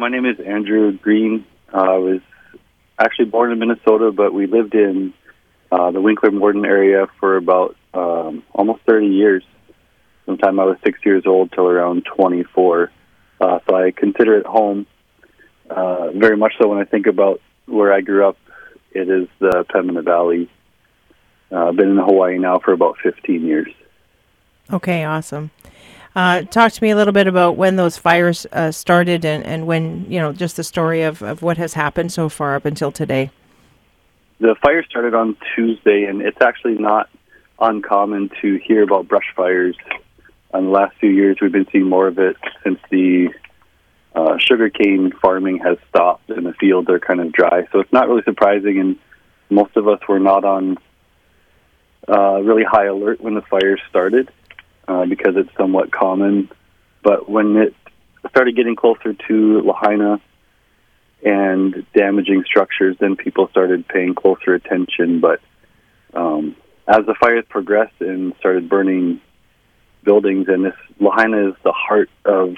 My name is Andrew Greene. Uh, I was actually born in Minnesota, but we lived in uh, the Winkler Morden area for about um, almost 30 years. From the time I was six years old till around 24. Uh, so I consider it home. Uh, very much so when I think about where I grew up, it is the Pembina Valley. Uh, I've been in Hawaii now for about 15 years. Okay, awesome. Uh, talk to me a little bit about when those fires uh, started and, and when, you know, just the story of, of what has happened so far up until today. The fire started on Tuesday, and it's actually not uncommon to hear about brush fires. In the last few years, we've been seeing more of it since the uh, sugarcane farming has stopped and the fields are kind of dry. So it's not really surprising, and most of us were not on uh, really high alert when the fires started uh, because it's somewhat common. But when it started getting closer to Lahaina and damaging structures, then people started paying closer attention. But um, as the fires progressed and started burning buildings, and this Lahaina is the heart of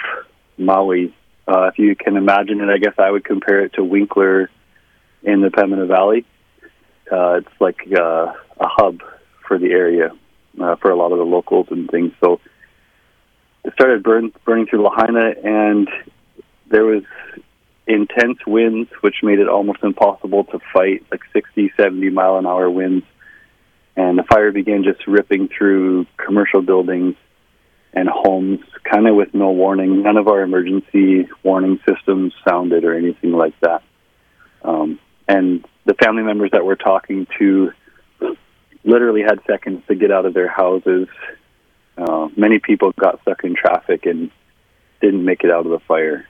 Maui. Uh, if you can imagine it, I guess I would compare it to Winkler in the Pembina Valley. Uh, it's like uh, a hub for the area uh, for a lot of the locals and things. So it started burn, burning through Lahaina, and there was intense winds, which made it almost impossible to fight, like 60, 70 mile an hour winds. And the fire began just ripping through commercial buildings and homes, kind of with no warning. None of our emergency warning systems sounded or anything like that. Um, and the family members that we're talking to literally had seconds to get out of their houses. Uh, many people got stuck in traffic and didn't make it out of the fire.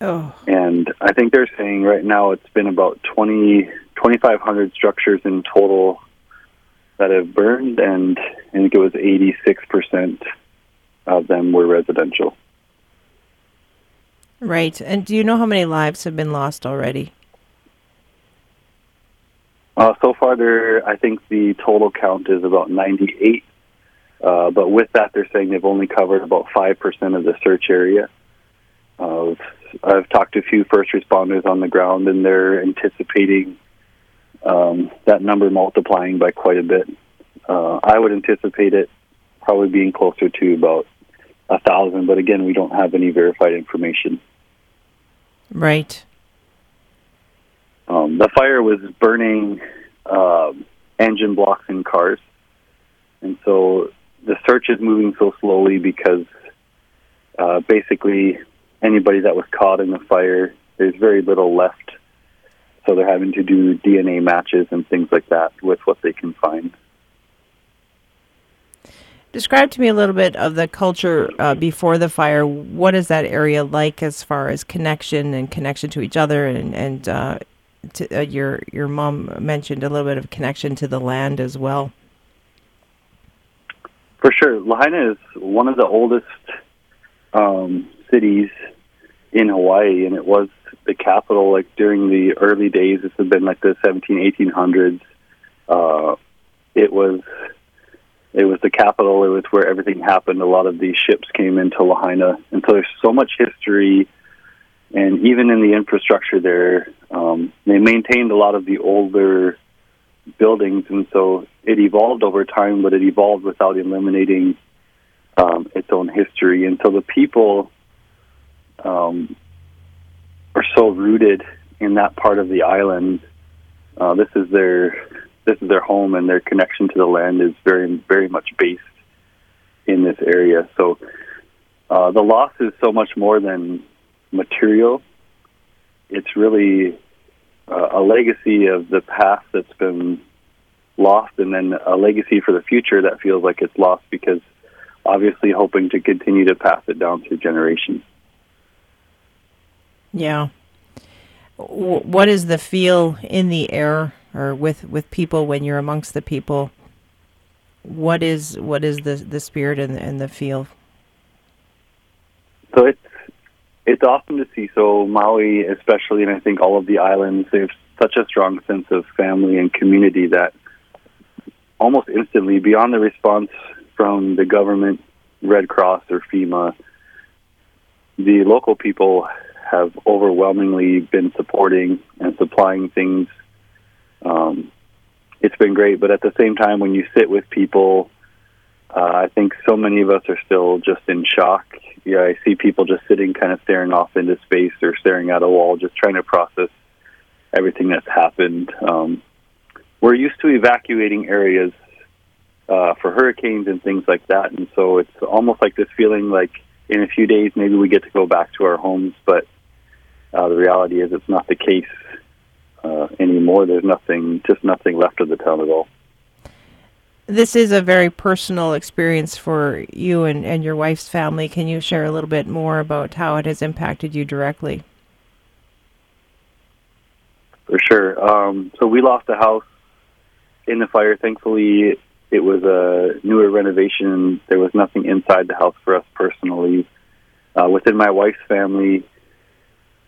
Oh. And I think they're saying right now it's been about 20, 2,500 structures in total that have burned, and I think it was 86% of them were residential. Right. And do you know how many lives have been lost already? Uh, so far, there, I think the total count is about 98. Uh, but with that, they're saying they've only covered about 5% of the search area. Uh, I've talked to a few first responders on the ground, and they're anticipating um, that number multiplying by quite a bit. Uh, I would anticipate it probably being closer to about a thousand, but again, we don't have any verified information. Right. Um, the fire was burning uh, engine blocks in cars, and so the search is moving so slowly because uh, basically anybody that was caught in the fire, there's very little left. So they're having to do DNA matches and things like that with what they can find. Describe to me a little bit of the culture uh, before the fire. What is that area like as far as connection and connection to each other and, and uh, to, uh, your your mom mentioned a little bit of connection to the land as well. For sure, Lahaina is one of the oldest um, cities in Hawaii, and it was the capital. Like during the early days, this had been like the 17, 1800s. Uh, it was it was the capital. It was where everything happened. A lot of these ships came into Lahaina, and so there's so much history and even in the infrastructure there, um, they maintained a lot of the older buildings, and so it evolved over time, but it evolved without eliminating um, its own history. And so the people um, are so rooted in that part of the island. Uh, this is their this is their home, and their connection to the land is very very much based in this area. So uh, the loss is so much more than material. It's really a legacy of the past that's been lost, and then a legacy for the future that feels like it's lost because obviously hoping to continue to pass it down through generations. Yeah. What is the feel in the air or with, with people when you're amongst the people? What is what is the the spirit and, and the feel? So it's it's awesome to see. So Maui, especially, and I think all of the islands, there's such a strong sense of family and community that almost instantly, beyond the response from the government, Red Cross or FEMA, the local people have overwhelmingly been supporting and supplying things. Um, it's been great, but at the same time, when you sit with people, uh, I think so many of us are still just in shock. Yeah, I see people just sitting, kind of staring off into space or staring at a wall, just trying to process everything that's happened. Um, we're used to evacuating areas uh, for hurricanes and things like that, and so it's almost like this feeling like in a few days maybe we get to go back to our homes, but uh, the reality is it's not the case uh, anymore. There's nothing, just nothing left of the town at all. This is a very personal experience for you and, and your wife's family. Can you share a little bit more about how it has impacted you directly? For sure. Um, so we lost a house in the fire. Thankfully, it was a newer renovation. There was nothing inside the house for us personally. Uh, within my wife's family,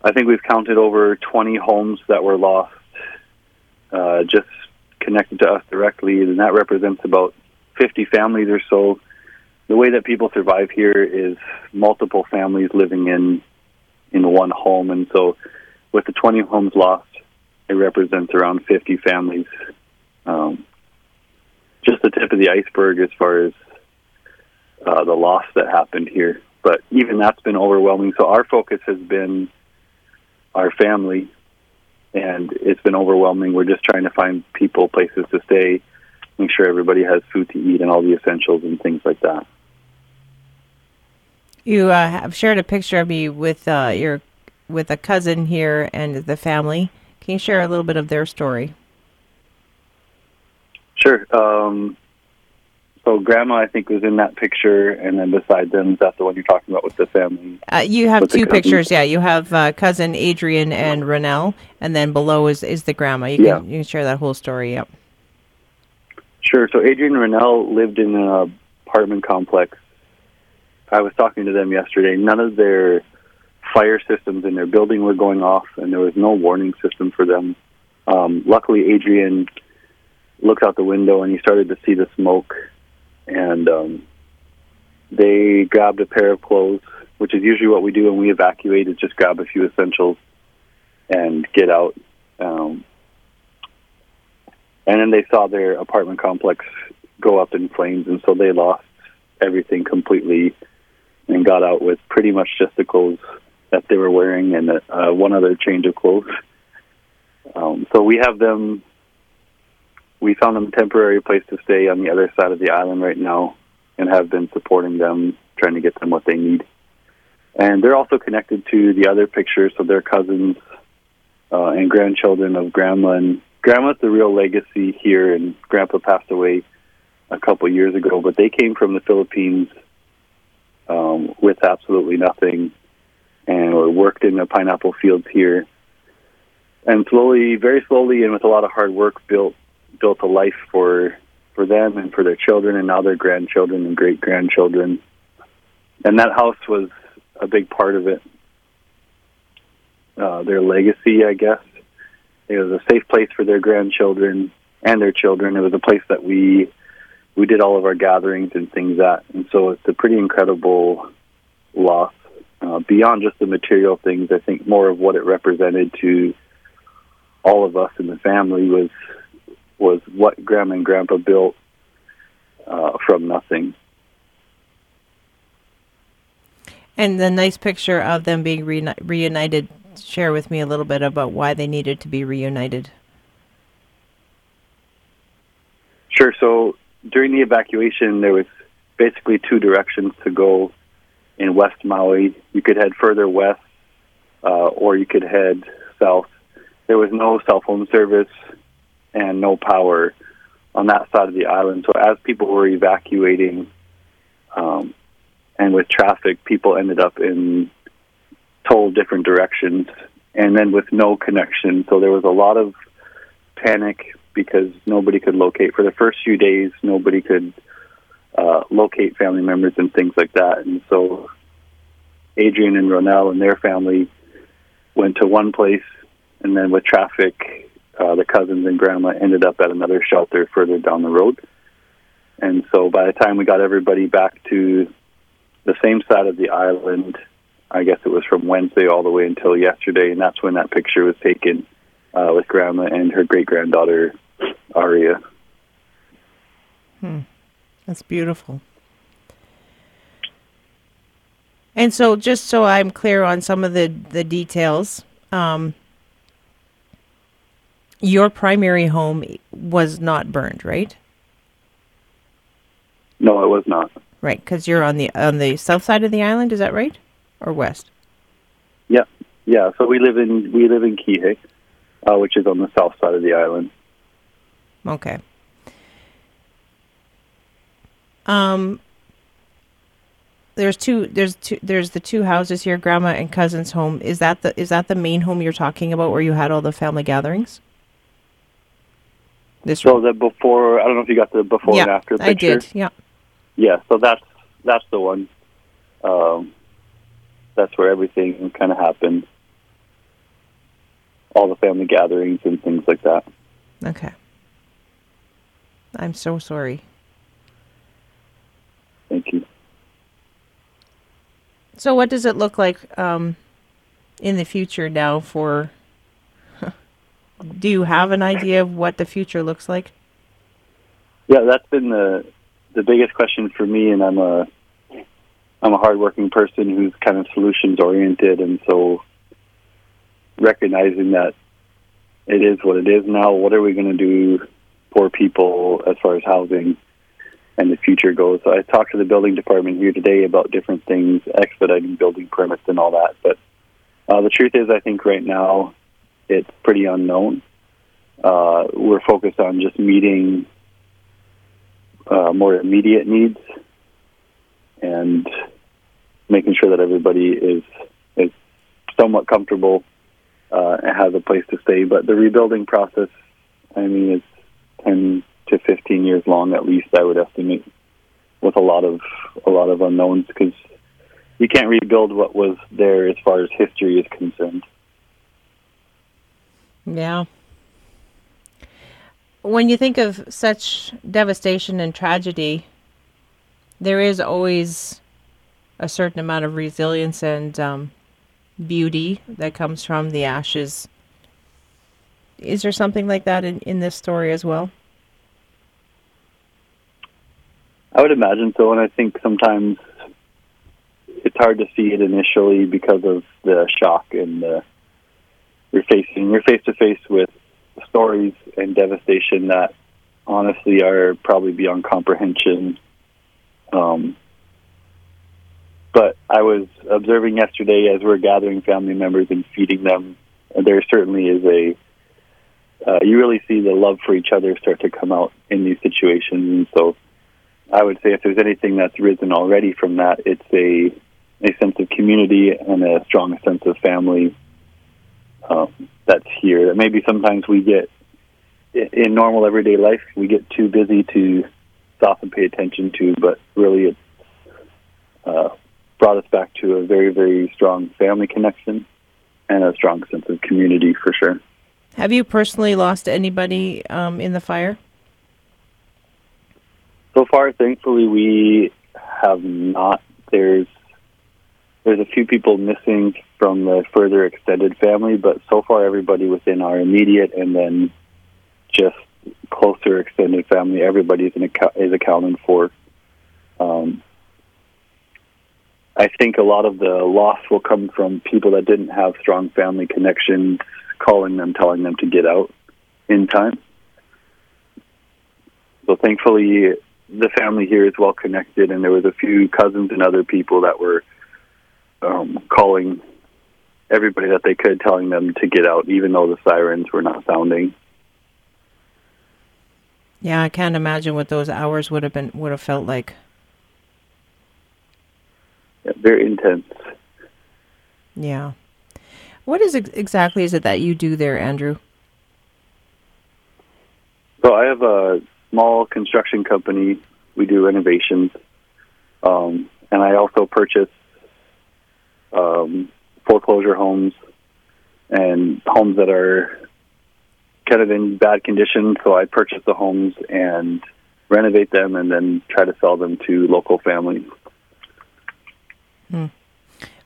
I think we've counted over 20 homes that were lost uh, just connected to us directly, and that represents about 50 families or so. The way that people survive here is multiple families living in in one home, and so with the 20 homes lost, it represents around 50 families. Um, just the tip of the iceberg as far as uh, the loss that happened here. But even that's been overwhelming. So our focus has been our family and it's been overwhelming. We're just trying to find people, places to stay, make sure everybody has food to eat and all the essentials and things like that. You uh, have shared a picture of me with uh, your with a cousin here and the family. Can you share a little bit of their story? Sure. Um, so grandma, I think, was in that picture, and then beside them, is that the one you're talking about with the family? Uh, you have two pictures, yeah. You have uh, cousin Adrian and Renelle, and then below is is the grandma. You yeah. can you can share that whole story. Yep. Sure. So Adrian and Renelle lived in an apartment complex. I was talking to them yesterday. None of their fire systems in their building were going off, and there was no warning system for them. Um, luckily, Adrian looked out the window and he started to see the smoke and um, they grabbed a pair of clothes, which is usually what we do when we evacuate, is just grab a few essentials and get out. Um, and then they saw their apartment complex go up in flames, and so they lost everything completely and got out with pretty much just the clothes that they were wearing and uh, one other change of clothes. Um, so we have them we found them a temporary place to stay on the other side of the island right now and have been supporting them, trying to get them what they need. And they're also connected to the other pictures, so they're cousins uh, and grandchildren of Grandma. And Grandma's the real legacy here, and Grandpa passed away a couple years ago, but they came from the Philippines um, with absolutely nothing and worked in the pineapple fields here. And slowly, very slowly, and with a lot of hard work, built built a life for for them and for their children and now their grandchildren and great grandchildren. And that house was a big part of it. Uh, their legacy, I guess. It was a safe place for their grandchildren and their children. It was a place that we we did all of our gatherings and things at, and so it's a pretty incredible loss. Uh, beyond just the material things, I think more of what it represented to all of us in the family was was what Grandma and Grandpa built uh, from nothing. And the nice picture of them being reuni- reunited. Share with me a little bit about why they needed to be reunited. Sure. So during the evacuation, there was basically two directions to go in West Maui. You could head further west, uh, or you could head south. There was no cell phone service and no power on that side of the island. So as people were evacuating, um, and with traffic, people ended up in total different directions, and then with no connection. So there was a lot of panic because nobody could locate for the first few days. Nobody could uh, locate family members and things like that, and so Adrian and Ronell and their family went to one place, and then with traffic uh, the cousins and grandma ended up at another shelter further down the road. And so by the time we got everybody back to the same side of the island, I guess it was from Wednesday all the way until yesterday, and that's when that picture was taken uh, with Grandma and her great granddaughter Aria. Hmm. That's beautiful. And so, just so I'm clear on some of the the details, um, your primary home was not burned, right? No, it was not. Right, because you're on the on the south side of the island. Is that right, or west? Yeah, yeah. So we live in we live in Kihei, uh, which is on the south side of the island. Okay. Um, there's two there's two there's the two houses here grandma and cousin's home is that the is that the main home you're talking about where you had all the family gatherings this so the before i don't know if you got the before yeah, and after picture i did yeah. Yeah so that's that's the one. Um that's where everything kind of happened. All the family gatherings and things like that. Okay. I'm so sorry. Thank you. So, what does it look like um, in the future now? For do you have an idea of what the future looks like? Yeah, that's been the the biggest question for me, and I'm a I'm a hardworking person who's kind of solutions oriented, and so recognizing that it is what it is now. What are we going to do for people as far as housing? and the future goes. So I talked to the building department here today about different things, expediting building permits and all that. But uh, the truth is, I think right now it's pretty unknown. Uh, we're focused on just meeting uh, more immediate needs and making sure that everybody is is somewhat comfortable uh, and has a place to stay. But the rebuilding process, I mean, it's ten to 15 years long at least. I would estimate, with a lot of a lot of unknowns because you can't rebuild what was there as far as history is concerned. Yeah. When you think of such devastation and tragedy, there is always a certain amount of resilience and um, beauty that comes from the ashes. Is there something like that in, in this story as well? I would imagine so, and I think sometimes it's hard to see it initially because of the shock and the, you're facing you're face to face with stories and devastation that honestly are probably beyond comprehension. Um, but I was observing yesterday as we're gathering family members and feeding them. There certainly is a uh, you really see the love for each other start to come out in these situations, and so I would say if there's anything that's risen already from that, it's a a sense of community and a strong sense of family um, that's here. That maybe sometimes we get in normal everyday life we get too busy to stop and pay attention to, but really it's uh, brought us back to a very very strong family connection and a strong sense of community for sure. Have you personally lost anybody um, in the fire? So far, thankfully, we have not. There's there's a few people missing from the further extended family, but so far, everybody within our immediate and then just closer extended family, everybody is, is accounted for. Um, I think a lot of the loss will come from people that didn't have strong family connections, calling them, telling them to get out in time. So thankfully, the family here is well connected, and there was a few cousins and other people that were um, calling everybody that they could, telling them to get out, even though the sirens were not sounding. Yeah, I can't imagine what those hours would have been would have felt like. Yeah, very intense. Yeah. What is ex- exactly is it that you do there, Andrew? So I have a small construction company. We do renovations, um, and I also purchase um, foreclosure homes and homes that are kind of in bad condition. So I purchase the homes and renovate them, and then try to sell them to local families. Hmm.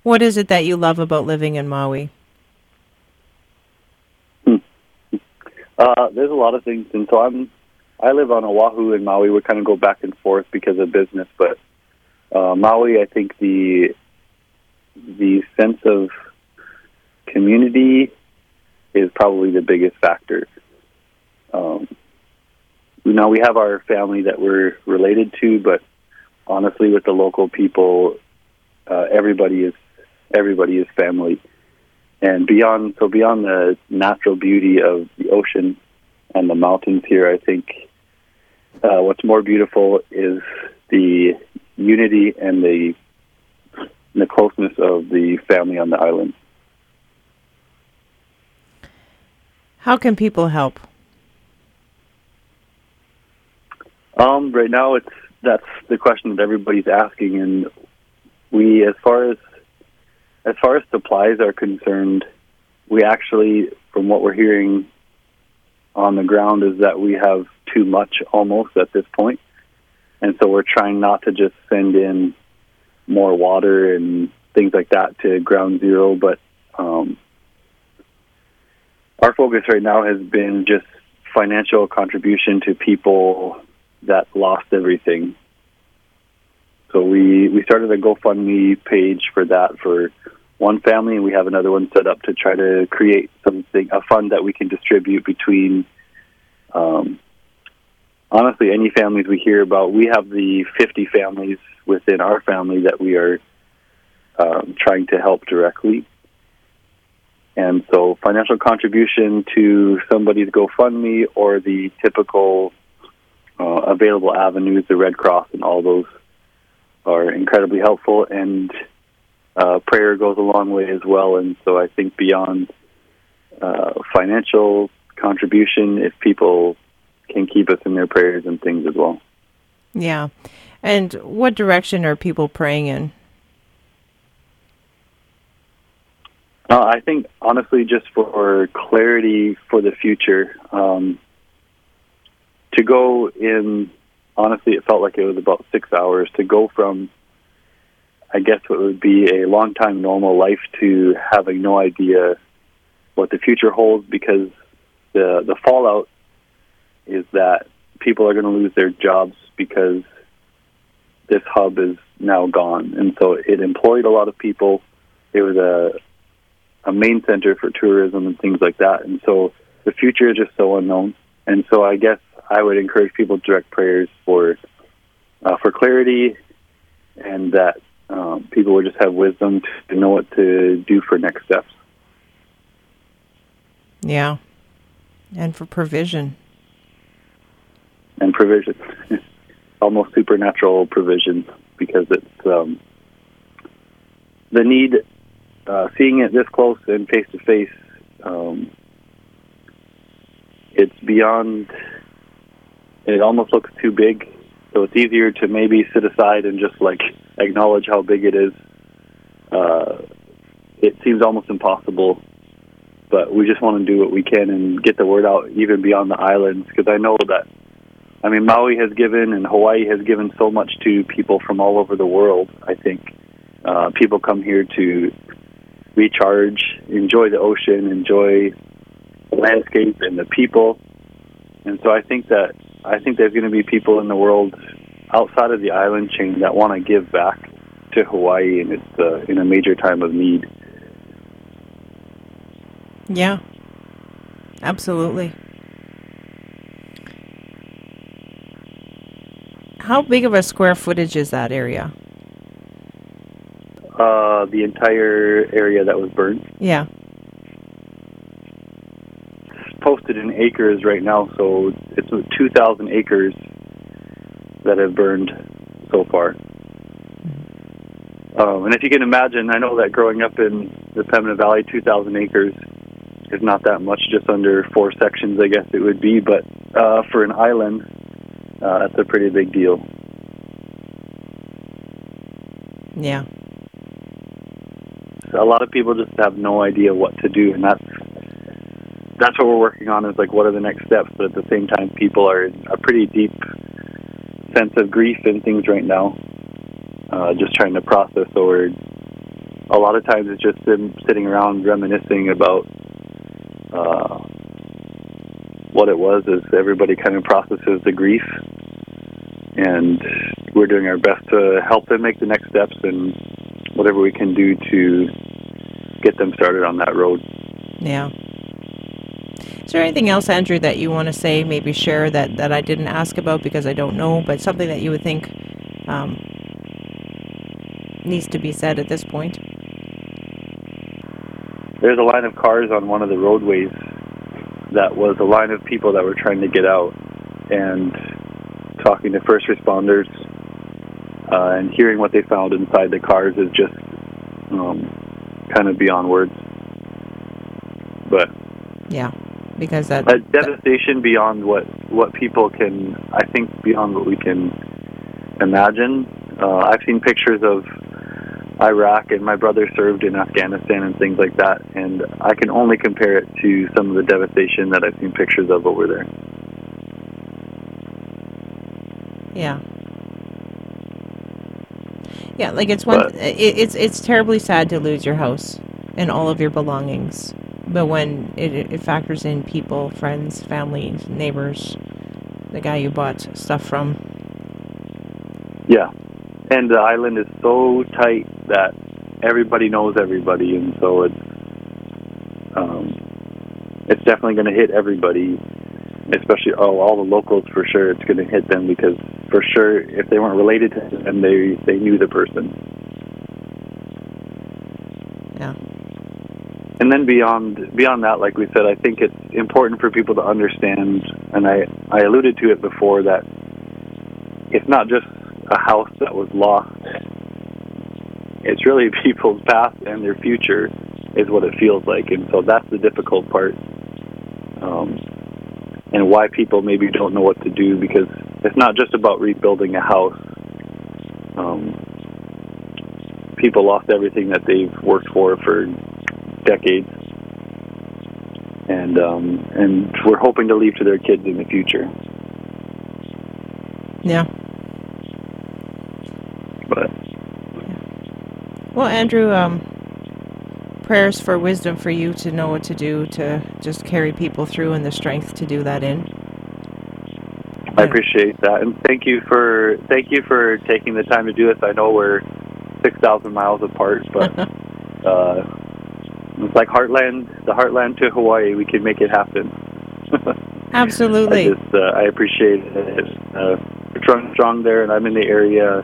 What is it that you love about living in Maui? Hmm. Uh, there's a lot of things, and so I'm I live on Oahu and Maui. We kind of go back and forth because of business, but uh, Maui, I think the the sense of community is probably the biggest factor. Um, now we have our family that we're related to, but honestly, with the local people, uh, everybody is everybody is family. And beyond, so beyond the natural beauty of the ocean and the mountains here, I think uh, what's more beautiful is the unity and the the closeness of the family on the island. How can people help? Um, right now, it's that's the question that everybody's asking, and we, as far as as far as supplies are concerned, we actually, from what we're hearing on the ground, is that we have too much almost at this point, and so we're trying not to just send in more water and things like that to ground zero, but um, our focus right now has been just financial contribution to people that lost everything. So we we started a GoFundMe page for that for one family, and we have another one set up to try to create something a fund that we can distribute between. Um, honestly, any families we hear about, we have the 50 families within our family that we are um, trying to help directly. And so, financial contribution to somebody's GoFundMe or the typical uh, available avenues, the Red Cross and all those are incredibly helpful. And uh, prayer goes a long way as well. And so, I think beyond uh, financial contribution, if people can keep us in their prayers and things as well. Yeah. And what direction are people praying in? Uh, I think honestly, just for clarity for the future, um, to go in. Honestly, it felt like it was about six hours to go from, I guess, what would be a long time normal life to having no idea what the future holds because the the fallout is that people are going to lose their jobs because this hub is now gone, and so it employed a lot of people. It was a a main center for tourism and things like that. And so the future is just so unknown. And so I guess I would encourage people to direct prayers for uh, for clarity and that um, people would just have wisdom to know what to do for next steps. Yeah, and for provision. And provision, almost supernatural provision, because it's um, the need uh, seeing it this close and face to face, it's beyond. It almost looks too big, so it's easier to maybe sit aside and just like acknowledge how big it is. Uh, it seems almost impossible, but we just want to do what we can and get the word out even beyond the islands because I know that. I mean, Maui has given and Hawaii has given so much to people from all over the world. I think uh, people come here to recharge, enjoy the ocean, enjoy the landscape and the people. And so I think that I think there's going to be people in the world outside of the island chain that want to give back to Hawaii, and it's uh, in a major time of need. Yeah, absolutely. How big of a square footage is that area? Uh, the entire area that was burned. Yeah. It's posted in acres right now, so it's 2,000 acres that have burned so far. Um, and if you can imagine, I know that growing up in the Pembina Valley, 2,000 acres is not that much, just under four sections, I guess it would be. But uh, for an island, uh, that's a pretty big deal. Yeah a lot of people just have no idea what to do, and that's that's what we're working on. Is like what are the next steps? But at the same time, people are in a pretty deep sense of grief and things right now. Uh, just trying to process or a lot of times it's just them sitting around reminiscing about uh, what it was is everybody kind of processes the grief. And we're doing our best to help them make the next steps and whatever we can do to get them started on that road. Yeah. Is there anything else, Andrew, that you want to say, maybe share that, that I didn't ask about because I don't know, but something that you would think um, needs to be said at this point? There's a line of cars on one of the roadways that was a line of people that were trying to get out and talking to first responders uh, and hearing what they found inside the cars is just um, kind of beyond words. But yeah, because that, that devastation beyond what what people can, I think, beyond what we can imagine. Uh, I've seen pictures of Iraq, and my brother served in Afghanistan and things like that, and I can only compare it to some of the devastation that I've seen pictures of over there. Yeah. Yeah, like it's one. it, it's it's terribly sad to lose your house and all of your belongings, but when it, it factors in people, friends, family, neighbors, the guy you bought stuff from. Yeah, and the island is so tight that everybody knows everybody, and so it's um, it's definitely going to hit everybody, especially oh, all the locals for sure. It's going to hit them because for sure, if they weren't related to them, they they knew the person. Yeah. And then beyond beyond that, like we said, I think it's important for people to understand, and I I alluded to it before that it's not just a house that was lost. It's really people's past and their future is what it feels like, and so that's the difficult part, um, and why people maybe don't know what to do because it's not just about rebuilding a house. Um, people lost everything that they've worked for for decades, and um, and we're hoping to leave to their kids in the future. Yeah. But well, Andrew, um, prayers for wisdom for you to know what to do to just carry people through and the strength to do that in. I appreciate that, and thank you for thank you for taking the time to do this. I know we're six thousand miles apart, but uh, it's like Heartland, the Heartland to Hawaii. We can make it happen. Absolutely. I just uh, I appreciate it. Uh, strong, strong there, and I'm in the area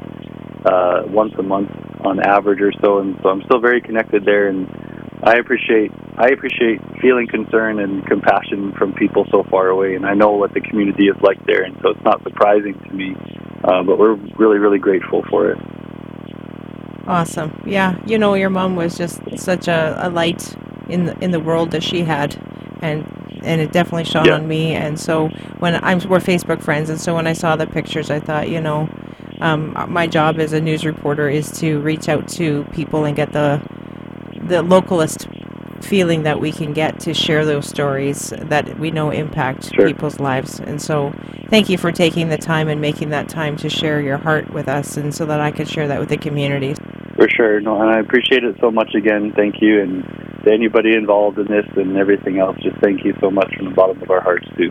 uh, once a month on average or so, and so I'm still very connected there. And I appreciate I appreciate feeling concern and compassion from people so far away, and I know what the community is like there, and so it's not surprising to me. Uh, but we're really really grateful for it. Awesome. Yeah, you know, your mom was just such a, a light in the in the world that she had, and and it definitely shone Yeah. on me. And so when I'm we're Facebook friends, and so when I saw the pictures, I thought, you know, um, my job as a news reporter is to reach out to people and get the the localist feeling that we can get to share those stories that we know impact Sure. people's lives. And so, thank you for taking the time and making that time to share your heart with us, and so that I could share that with the community. For sure, no, and I appreciate it so much again. Thank you, and to anybody involved in this and everything else, just thank you so much from the bottom of our hearts too.